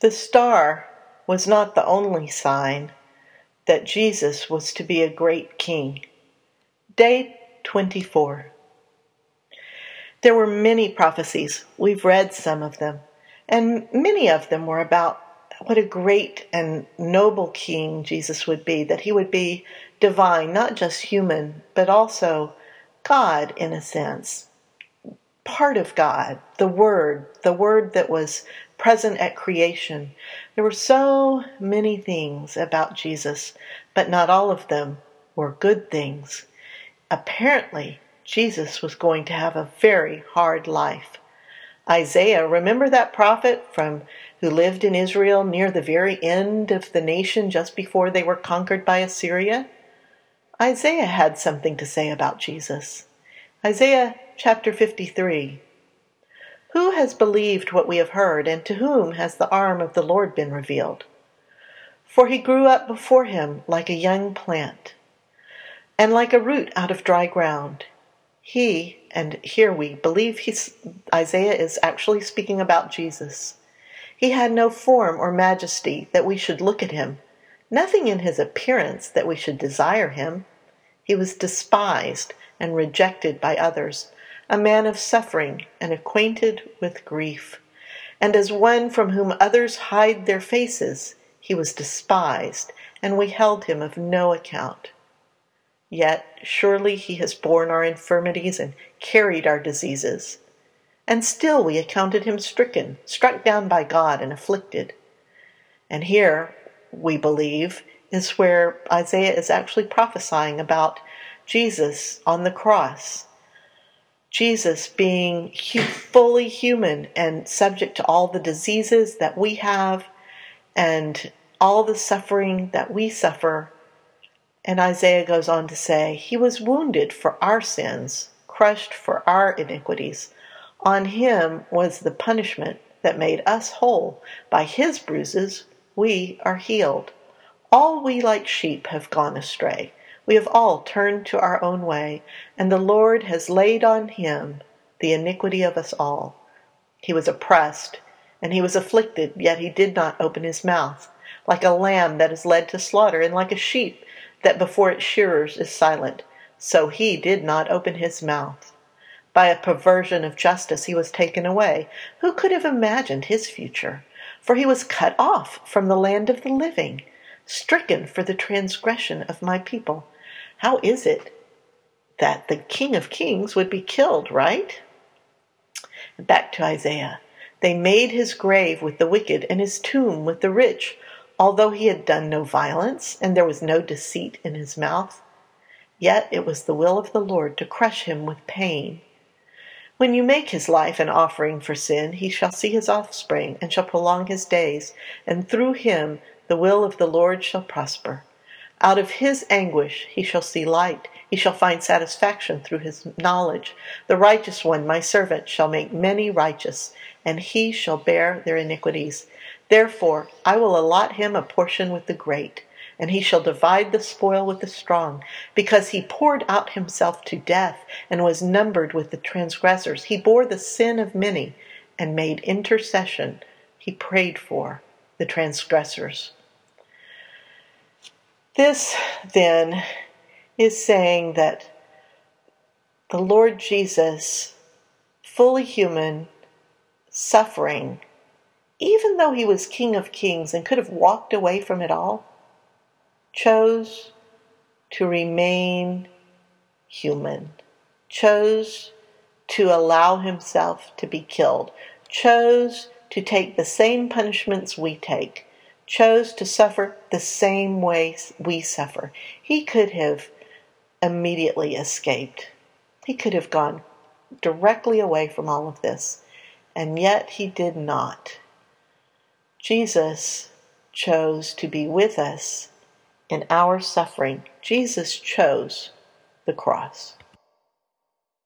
The star was not the only sign that Jesus was to be a great king. Day 24. There were many prophecies. We've read some of them. And many of them were about what a great and noble king Jesus would be, that he would be divine, not just human, but also God in a sense. Part of God, the Word, the Word that was present at creation. There were so many things about Jesus, but not all of them were good things. Apparently, Jesus was going to have a very hard life. Isaiah, remember that prophet from who lived in Israel near the very end of the nation just before they were conquered by Assyria? Isaiah had something to say about Jesus. Isaiah chapter 53. Who has believed what we have heard, and to whom has the arm of the Lord been revealed? For he grew up before him like a young plant, and like a root out of dry ground. He, and here we believe Isaiah is actually speaking about Jesus. He had no form or majesty that we should look at him, nothing in his appearance that we should desire him. He was despised and rejected by others, a man of suffering and acquainted with grief. And as one from whom others hide their faces, he was despised, and we held him of no account. Yet surely he has borne our infirmities and carried our diseases. And still we accounted him stricken, struck down by God, and afflicted. And here, we believe, is where Isaiah is actually prophesying about Jesus on the cross. Jesus being fully human and subject to all the diseases that we have and all the suffering that we suffer and Isaiah goes on to say, He was wounded for our sins, crushed for our iniquities. On him was the punishment that made us whole. By his bruises we are healed. All we like sheep have gone astray. We have all turned to our own way, and the Lord has laid on him the iniquity of us all. He was oppressed, and he was afflicted, yet he did not open his mouth. Like a lamb that is led to slaughter, and like a sheep that before its shearers is silent, so he did not open his mouth. By a perversion of justice he was taken away. Who could have imagined his future? For he was cut off from the land of the living, stricken for the transgression of my people. How is it that the King of Kings would be killed, right? Back to Isaiah. They made his grave with the wicked and his tomb with the rich although he had done no violence, and there was no deceit in his mouth. Yet it was the will of the Lord to crush him with pain. When you make his life an offering for sin, he shall see his offspring, and shall prolong his days, and through him the will of the Lord shall prosper. Out of his anguish he shall see light. He shall find satisfaction through his knowledge. The righteous one, my servant, shall make many righteous, and he shall bear their iniquities. Therefore I will allot him a portion with the great, and he shall divide the spoil with the strong, because he poured out himself to death, and was numbered with the transgressors. He bore the sin of many, and made intercession. He prayed for the transgressors. This, then, is saying that the Lord Jesus, fully human, suffering, even though he was King of Kings and could have walked away from it all, chose to remain human, chose to allow himself to be killed, chose to take the same punishments we take, chose to suffer the same way we suffer. He could have immediately escaped. He could have gone directly away from all of this, and yet he did not. Jesus chose to be with us in our suffering. Jesus chose the cross.